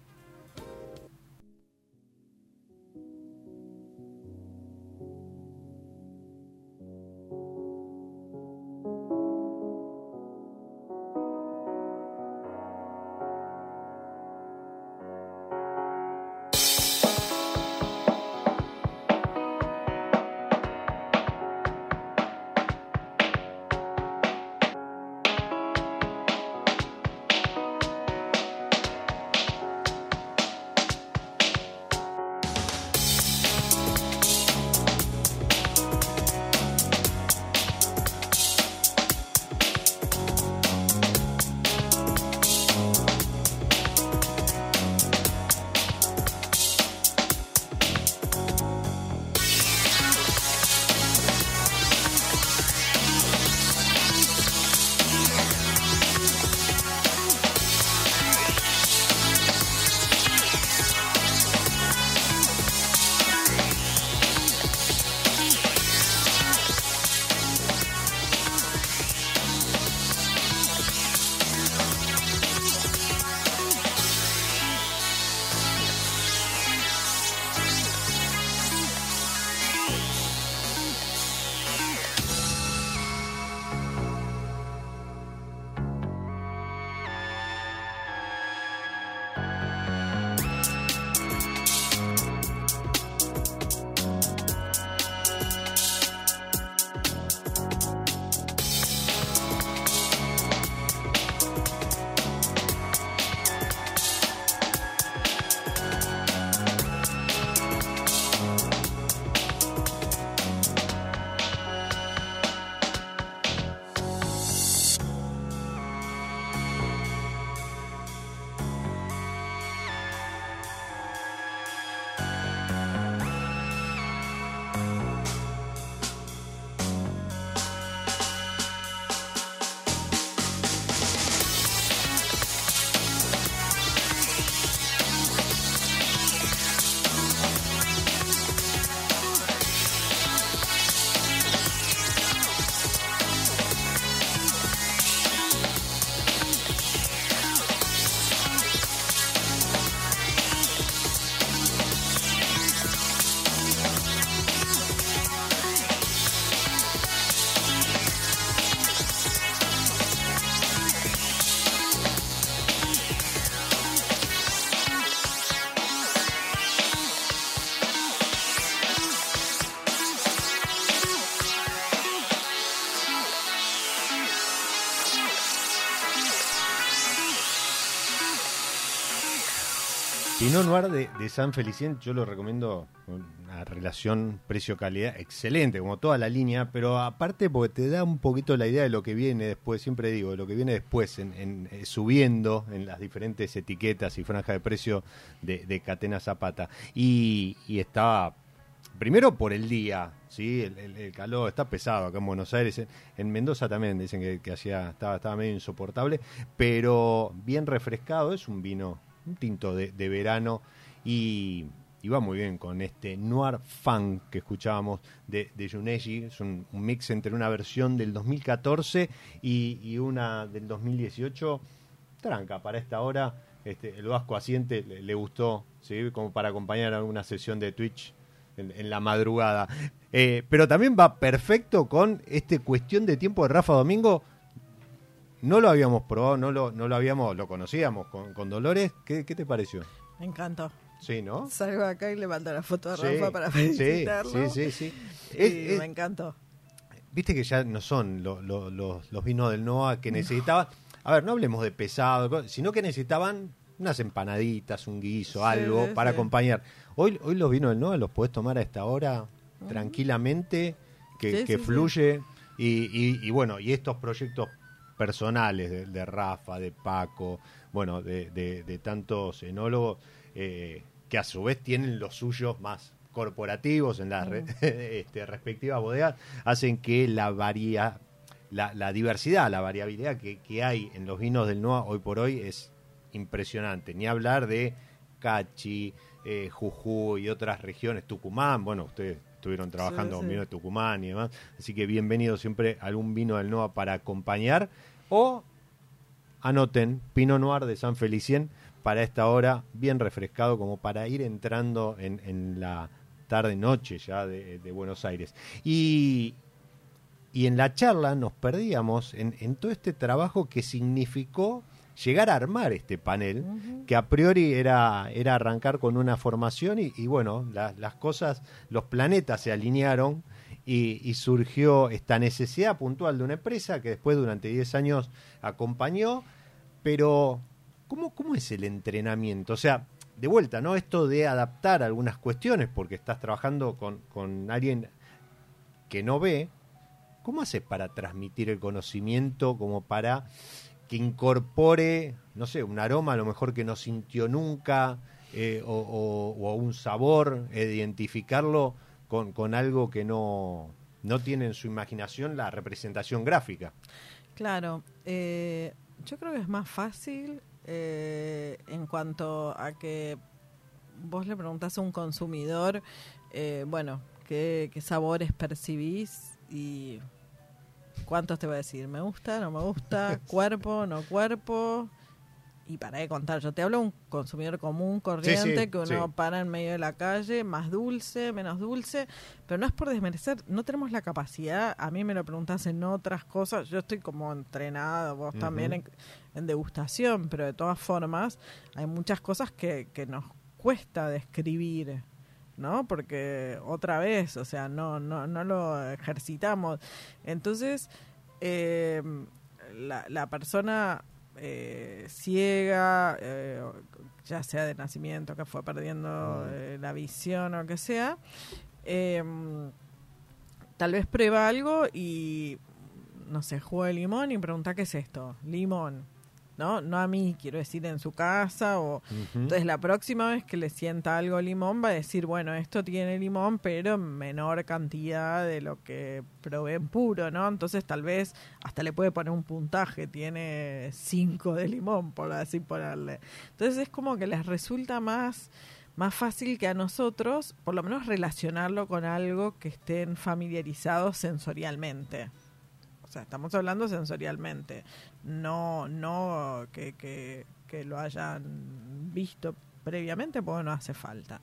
Pinot Noir de, de, San Felicien, yo lo recomiendo una relación precio-calidad excelente, como toda la línea, pero aparte porque te da un poquito la idea de lo que viene después, siempre digo, de lo que viene después, en, eh, subiendo en las diferentes etiquetas y franjas de precio de, Catena Zapata. Y, estaba, primero por el día, ¿sí? El, calor está pesado acá en Buenos Aires, en, Mendoza también dicen que, hacía, estaba, estaba medio insoportable, pero bien refrescado, es un vino un tinto de, verano y, va muy bien con este Noir Funk que escuchábamos de, de. Es un, mix entre una versión del 2014 y, una del 2018. Tranca, para esta hora este, el Vasco Asiente le, gustó, ¿sí? como para acompañar a una sesión de Twitch en, la madrugada. Eh, pero también va perfecto con este cuestión de tiempo de Rafa Domingo no lo habíamos probado, no lo, no lo habíamos, lo conocíamos con, Dolores. ¿Qué, te pareció?
Me encantó.
Sí, ¿no?
Salgo acá y le mando la foto a Rafa para felicitarlo.
Sí, sí,
sí. me encantó.
Viste que ya no son los vinos del NOA que necesitaban. A ver, no hablemos de pesado, sino que necesitaban unas empanaditas, un guiso, algo para acompañar. Hoy, hoy los vinos del NOA los puedes tomar a esta hora tranquilamente, que, fluye. Y, y, bueno, y estos proyectos personales de, Rafa, de Paco, bueno, de, de, tantos enólogos eh, que a su vez tienen los suyos más corporativos en las este, respectivas bodegas, hacen que la varía, la, diversidad, la variabilidad que, que, hay en los vinos del NOA hoy por hoy es impresionante. Ni hablar de Cachi, eh, Jujuy y otras regiones, Tucumán, bueno, ustedes estuvieron trabajando con vino de Tucumán y demás. Así que bienvenido siempre algún vino del NOA para acompañar. O anoten Pinot Noir de San Felicien para esta hora, bien refrescado, como para ir entrando en, la tarde-noche ya de, Buenos Aires. Y, y en la charla nos perdíamos en todo este trabajo que significó llegar a armar este panel, que a priori era, era arrancar con una formación y, bueno, las cosas, los planetas se alinearon y, surgió esta necesidad puntual de una empresa que después durante 10 años acompañó, pero ¿cómo, ¿cómo es el entrenamiento? O sea, de vuelta, ¿no? Esto de adaptar algunas cuestiones, porque estás trabajando con, con alguien que no ve, ¿cómo haces para transmitir el conocimiento como para que incorpore, no sé, un aroma a lo mejor que no sintió nunca, eh, o, un sabor, identificarlo con, con algo que no, no tiene en su imaginación la representación gráfica.
Claro, eh, yo creo que es más fácil eh, en cuanto a que vos le preguntás a un consumidor, bueno, qué, qué sabores percibís y ¿Cuántos te voy a decir? ¿Me gusta? ¿No me gusta? ¿Cuerpo? ¿No cuerpo? Y para de contar, yo te hablo de un consumidor común, corriente, que uno para en medio de la calle, más dulce, menos dulce, pero no es por desmerecer, no tenemos la capacidad, a mí me lo preguntas en otras cosas, yo estoy como entrenado, vos también en, en, degustación, pero de todas formas hay muchas cosas que, que nos cuesta describir. ¿No? Porque otra vez, o sea, no, no, no lo ejercitamos. Entonces, eh, la, la, persona eh, ciega, eh, ya sea de nacimiento, que fue perdiendo la visión o que sea, tal vez prueba algo y, no sé, juega el limón y pregunta qué es esto, limón ¿no? No a mí, quiero decir, en su casa. o Entonces, la próxima vez que le sienta algo limón, va a decir, bueno, esto tiene limón, pero en menor cantidad de lo que probé en puro, ¿no? Entonces, tal vez hasta le puede poner un puntaje, tiene 5 de limón, por así ponerle. Entonces, es como que les resulta más más fácil que a nosotros, por lo menos relacionarlo con algo que estén familiarizados sensorialmente. Estamos hablando sensorialmente, no, no que, que, lo hayan visto previamente, porque no hace falta.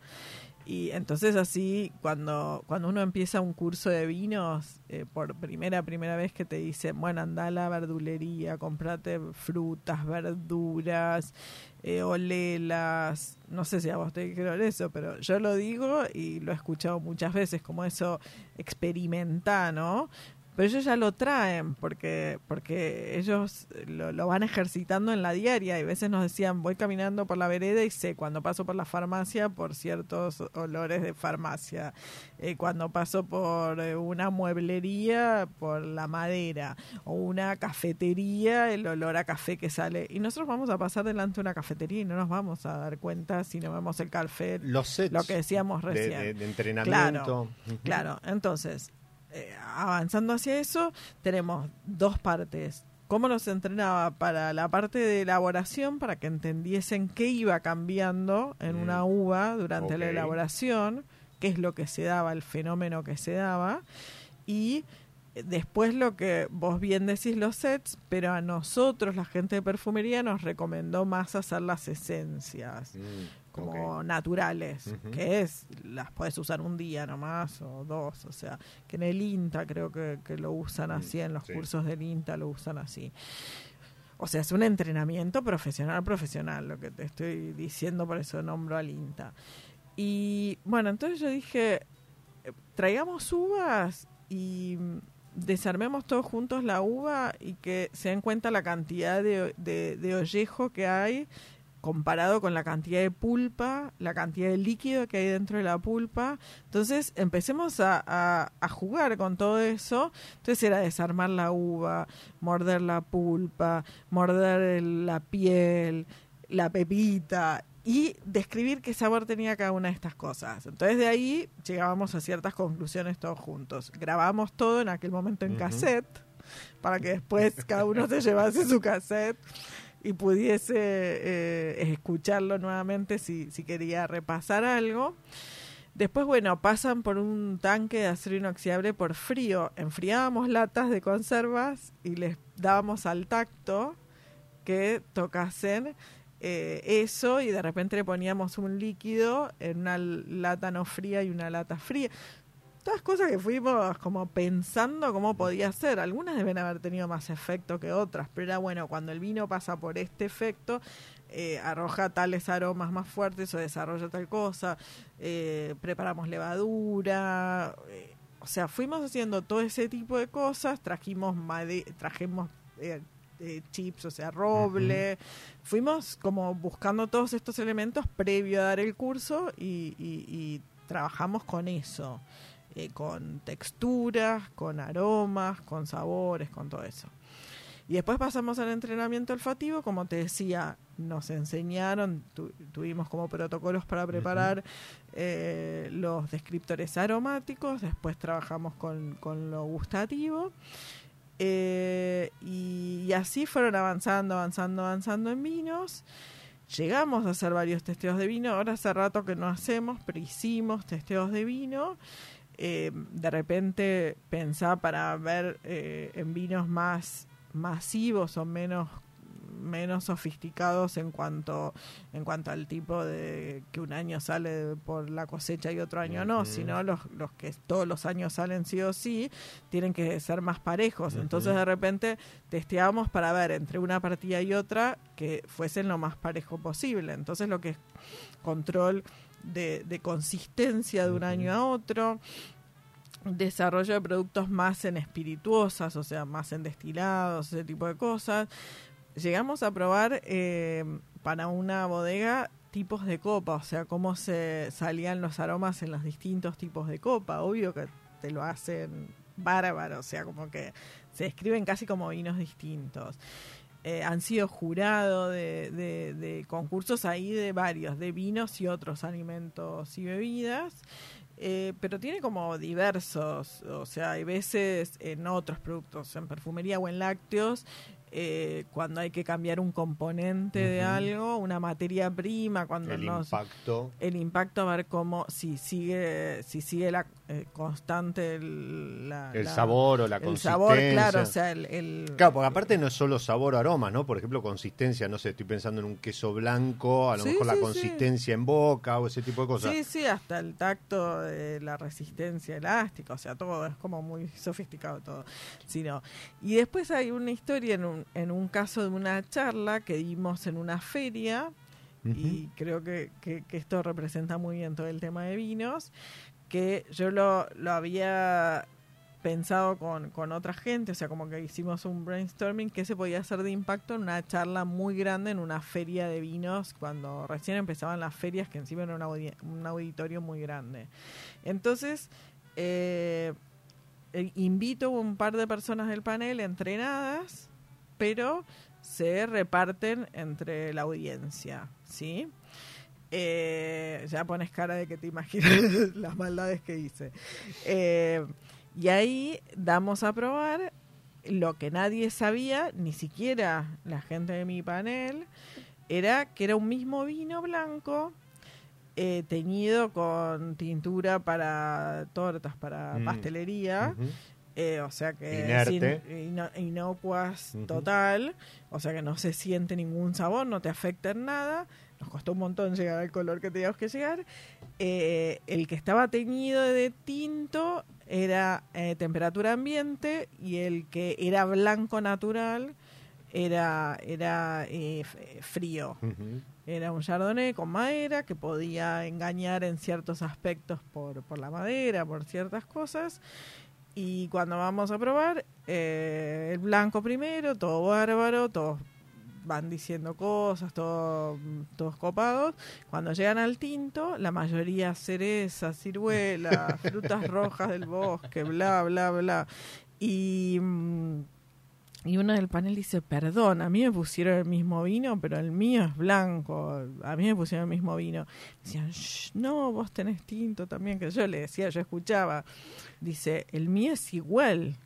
Y entonces así, cuando, cuando uno empieza un curso de vinos, eh, por primera, primera vez que te dicen, bueno, anda a la verdulería, comprate frutas, verduras, eh, olelas, no sé si a vos te dijeron eso, pero yo lo digo y lo he escuchado muchas veces, como eso experimentar, ¿no? Pero ellos ya lo traen porque porque ellos lo, van ejercitando en la diaria. Y a veces nos decían voy caminando por la vereda y sé cuando paso por la farmacia por ciertos olores de farmacia. Eh, cuando paso por eh, una mueblería por la madera o una cafetería el olor a café que sale. Y nosotros vamos a pasar delante de una cafetería y no nos vamos a dar cuenta si no vemos el café
Los
lo que decíamos recién.
de, entrenamiento.
Claro, claro. entonces eh, avanzando hacia eso, tenemos dos partes. Cómo nos entrenaba para la parte de elaboración, para que entendiesen qué iba cambiando en una mm. uva durante la elaboración, qué es lo que se daba, el fenómeno que se daba, y después lo que vos bien decís los sets, pero a nosotros, la gente de perfumería, nos recomendó más hacer las esencias. Mm como naturales, que es, las puedes usar un día nomás o dos, o sea, que en el INTA creo que, lo usan mm, así, en los cursos del INTA lo usan así. O sea, es un entrenamiento profesional, profesional, lo que te estoy diciendo, por eso nombro al INTA. Y bueno, entonces yo dije, eh, traigamos uvas y desarmemos todos juntos la uva y que se den cuenta la cantidad de, de, de ollejo que hay comparado con la cantidad de pulpa, la cantidad de líquido que hay dentro de la pulpa. Entonces empecemos a, jugar con todo eso. Entonces era desarmar la uva, morder la pulpa, morder la piel, la pepita y describir qué sabor tenía cada una de estas cosas. Entonces de ahí llegábamos a ciertas conclusiones todos juntos. Grabamos todo en aquel momento en cassette para que después cada uno se llevase su cassette y pudiese eh, escucharlo nuevamente si, si quería repasar algo. Después, bueno, pasan por un tanque de acero inoxidable por frío. Enfriábamos latas de conservas y les dábamos al tacto que tocasen eh, eso y de repente le poníamos un líquido en una lata no fría y una lata fría todas cosas que fuimos como pensando cómo podía ser. Algunas deben haber tenido más efecto que otras, pero era bueno, cuando el vino pasa por este efecto, eh, arroja tales aromas más fuertes o desarrolla tal cosa, eh, preparamos levadura, eh, o sea, fuimos haciendo todo ese tipo de cosas, trajimos trajimos chips, o sea, roble, fuimos como buscando todos estos elementos previo a dar el curso y trabajamos con eso. Eh, con texturas, con aromas, con sabores, con todo eso. Y después pasamos al entrenamiento olfativo, como te decía, nos enseñaron, tuvimos como protocolos para preparar eh, los descriptores aromáticos, después trabajamos con, lo gustativo. Eh, y, así fueron avanzando, avanzando, avanzando en vinos. Llegamos a hacer varios testeos de vino. Ahora hace rato que no hacemos, pero hicimos testeos de vino eh, de repente pensar para ver eh, en vinos más masivos o menos menos sofisticados en cuanto en cuanto al tipo de que un año sale por la cosecha y otro año no, sino los, los que todos los años salen sí o sí tienen que ser más parejos. Entonces de repente testeamos para ver entre una partida y otra que fuesen lo más parejo posible. Entonces lo que es control de, consistencia de un año a otro, desarrollo de productos más en espirituosas, o sea, más en destilados, ese tipo de cosas. Llegamos a probar eh, para una bodega tipos de copa, o sea, cómo se salían los aromas en los distintos tipos de copa. Obvio que te lo hacen bárbaro, o sea, como que se escriben casi como vinos distintos. Eh, han sido jurados de, de, concursos ahí de varios, de vinos y otros alimentos y bebidas. Eh, pero tiene como diversos, o sea, hay veces en otros productos, en perfumería o en lácteos, eh, cuando hay que cambiar un componente de algo, una materia prima, cuando
el impacto,
el impacto a ver cómo si sigue si sigue la eh, constante
el, sabor o la
el sabor, claro, o sea, el,
claro, porque aparte no es solo sabor o aroma, ¿no? Por ejemplo, consistencia, no sé, estoy pensando en un queso blanco, a lo mejor la consistencia en boca o ese tipo de cosas.
Sí, sí, hasta el tacto, de la resistencia elástica, o sea, todo es como muy sofisticado todo. Sino, y después hay una historia en un en un caso de una charla que dimos en una feria, y creo que, esto representa muy bien todo el tema de vinos, que yo lo, lo había pensado con, con otra gente, o sea, como que hicimos un brainstorming que se podía hacer de impacto en una charla muy grande en una feria de vinos, cuando recién empezaban las ferias, que encima era un auditorio muy grande. Entonces, eh, eh, invito un par de personas del panel entrenadas, pero se reparten entre la audiencia, ¿sí? Eh, ya pones cara de que te imaginas las maldades que hice. Eh, y ahí damos a probar lo que nadie sabía, ni siquiera la gente de mi panel, era que era un mismo vino blanco eh, teñido con tintura para tortas, para mm. pastelería. Eh, o sea que inocuas total, o sea que no se siente ningún sabor, no te afecta en nada. Nos costó un montón llegar al color que teníamos que llegar. Eh, el que estaba teñido de tinto era eh, temperatura ambiente y el que era blanco natural era, era frío. Era un chardonnay con madera que podía engañar en ciertos aspectos por, por la madera, por ciertas cosas. Y cuando vamos a probar, eh, el blanco primero, todo bárbaro, todos van diciendo cosas, todos copados. Cuando llegan al tinto, la mayoría cereza, ciruela, frutas rojas del bosque, bla, bla, bla. Y mm, y uno del panel dice, perdón, a mí me pusieron el mismo vino, pero el mío es blanco, a mí me pusieron el mismo vino. Decían, no, vos tenés tinto también, que yo le decía, yo escuchaba. Dice, el mío es igual.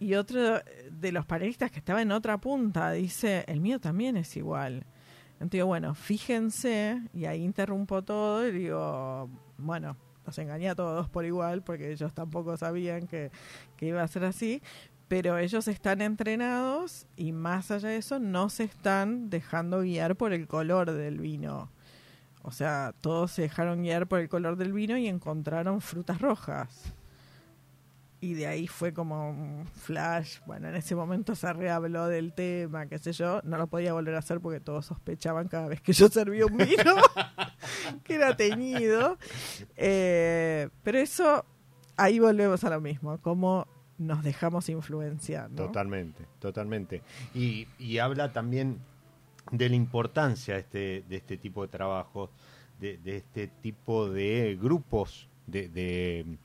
Y otro de los panelistas que estaba en otra punta dice, el mío también es igual. Entonces, bueno, fíjense, y ahí interrumpo todo y digo, bueno, los engañé a todos por igual, porque ellos tampoco sabían que, que iba a ser así, pero ellos están entrenados y más allá de eso no se están dejando guiar por el color del vino. O sea, todos se dejaron guiar por el color del vino y encontraron frutas rojas. Y de ahí fue como un flash. Bueno, en ese momento se rehabló del tema, qué sé yo. No lo podía volver a hacer porque todos sospechaban cada vez que yo servía un vino que era teñido. Eh, pero eso, ahí volvemos a lo mismo. Como nos dejamos influenciar.
Totalmente, totalmente. Y, habla también de la importancia de este, de este tipo de trabajo, de, este tipo de grupos de, de,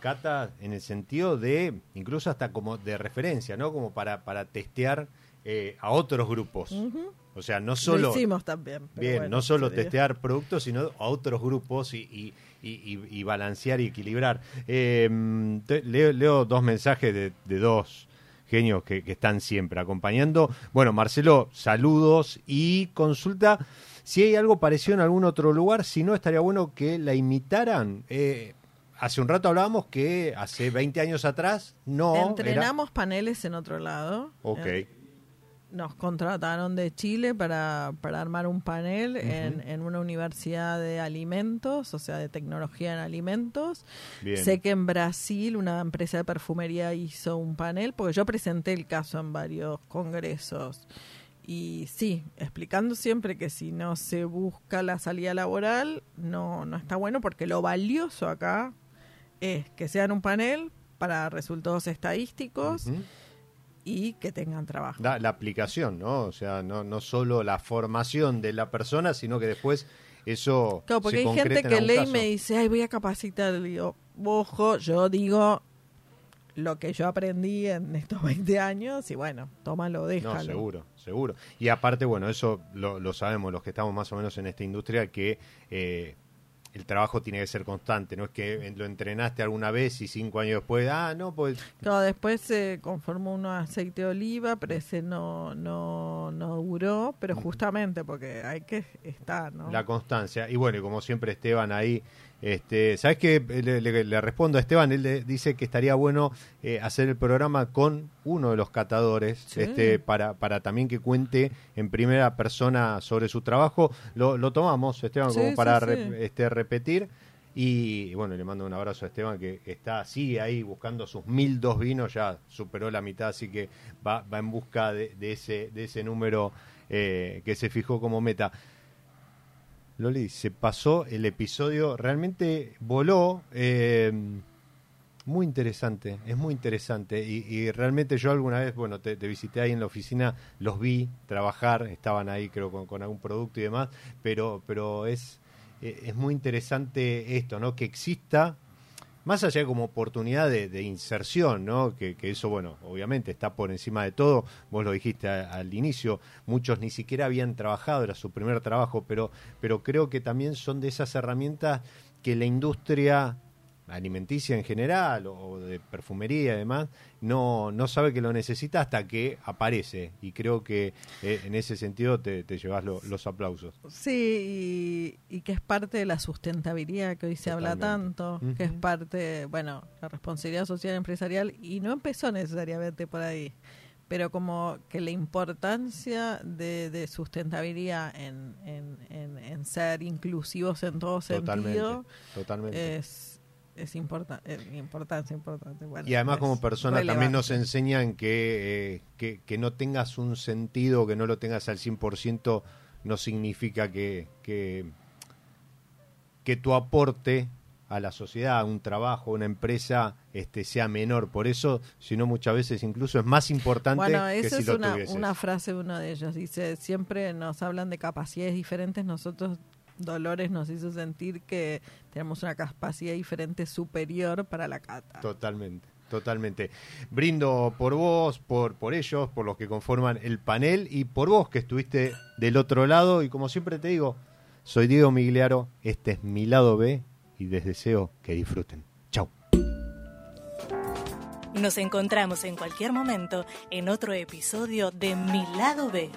cata en el sentido de, incluso hasta como de referencia, ¿no? Como para, para testear eh, a otros grupos. O sea, no solo...
Lo hicimos también.
Bien, no solo testear productos, sino a otros grupos y, y, balancear y equilibrar. Eh, leo, dos mensajes de, dos genios que, están siempre acompañando. Bueno, Marcelo, saludos y consulta si hay algo parecido en algún otro lugar, si no estaría bueno que la imitaran. Eh, hace un rato hablábamos que hace 20 años atrás no.
Entrenamos paneles en otro lado.
Ok
nos contrataron de Chile para, para armar un panel en, en, una universidad de alimentos, o sea, de tecnología en alimentos. Sé que en Brasil una empresa de perfumería hizo un panel, porque yo presenté el caso en varios congresos. Y sí, explicando siempre que si no se busca la salida laboral, no, no está bueno, porque lo valioso acá es que sean un panel para resultados estadísticos y que tengan trabajo.
La, aplicación, ¿no? O sea, no, no solo la formación de la persona, sino que después eso.
Claro, porque hay gente que lee y me dice, ay, voy a capacitar. Digo, ojo, yo digo lo que yo aprendí en estos 20 años y bueno, tómalo, déjalo. No,
seguro, seguro. Y aparte, bueno, eso lo, lo sabemos los que estamos más o menos en esta industria, que eh, el trabajo tiene que ser constante, no es que lo entrenaste alguna vez y cinco años después, ah, no, pues...
No, después se conformó un aceite de oliva, pero ese no, no, no duró, pero justamente porque hay que estar, ¿no?
La constancia. Y bueno, y como siempre Esteban ahí este, ¿Sabes qué? Le, respondo a Esteban, él le dice que estaría bueno eh, hacer el programa con uno de los catadores, este, para, para también que cuente en primera persona sobre su trabajo. Lo, tomamos, Esteban, como para este, repetir. Y bueno, le mando un abrazo a Esteban que está, sigue ahí buscando sus mil dos vinos, ya superó la mitad, así que va, va en busca de, ese, de ese número eh, que se fijó como meta. Loli, se pasó el episodio, realmente voló. Eh, Muy interesante, es muy interesante. Y, realmente yo alguna vez, bueno, te, visité ahí en la oficina, los vi trabajar, estaban ahí creo con, algún producto y demás, pero, pero es, e, es muy interesante esto, ¿no? Que exista más allá como oportunidad de, inserción, ¿no? Que, eso, bueno, obviamente está por encima de todo, vos lo dijiste al inicio, muchos ni siquiera habían trabajado, era su primer trabajo, pero, pero creo que también son de esas herramientas que la industria alimenticia en general o de perfumería y demás, no, no sabe que lo necesita hasta que aparece. Y creo que eh, en ese sentido te, te llevas los aplausos.
Sí, y, que es parte de la sustentabilidad que hoy se habla tanto, que es parte, bueno, la responsabilidad social empresarial, y no empezó necesariamente por ahí pero como que la importancia de, sustentabilidad en, en, ser inclusivos en todo sentido
totalmente.
es es importante, importancia importante.
y además como persona también nos enseñan que, eh, que, no tengas un sentido, que no lo tengas al 100%, no significa que, que, que tu aporte a la sociedad, a un trabajo, a una empresa, este sea menor. Por eso, si no muchas veces incluso es más importante
bueno, esa es una, una frase de uno de ellos. Dice, siempre nos hablan de capacidades diferentes, nosotros Dolores nos hizo sentir que tenemos una capacidad diferente superior para la cata.
Totalmente. Totalmente. Brindo por vos, por, por ellos, por los que conforman el panel y por vos que estuviste del otro lado. Y como siempre te digo, soy Diego Migliaro, este es mi lado B y les deseo que disfruten. Chau.
Nos encontramos en cualquier momento en otro episodio de Mi lado B.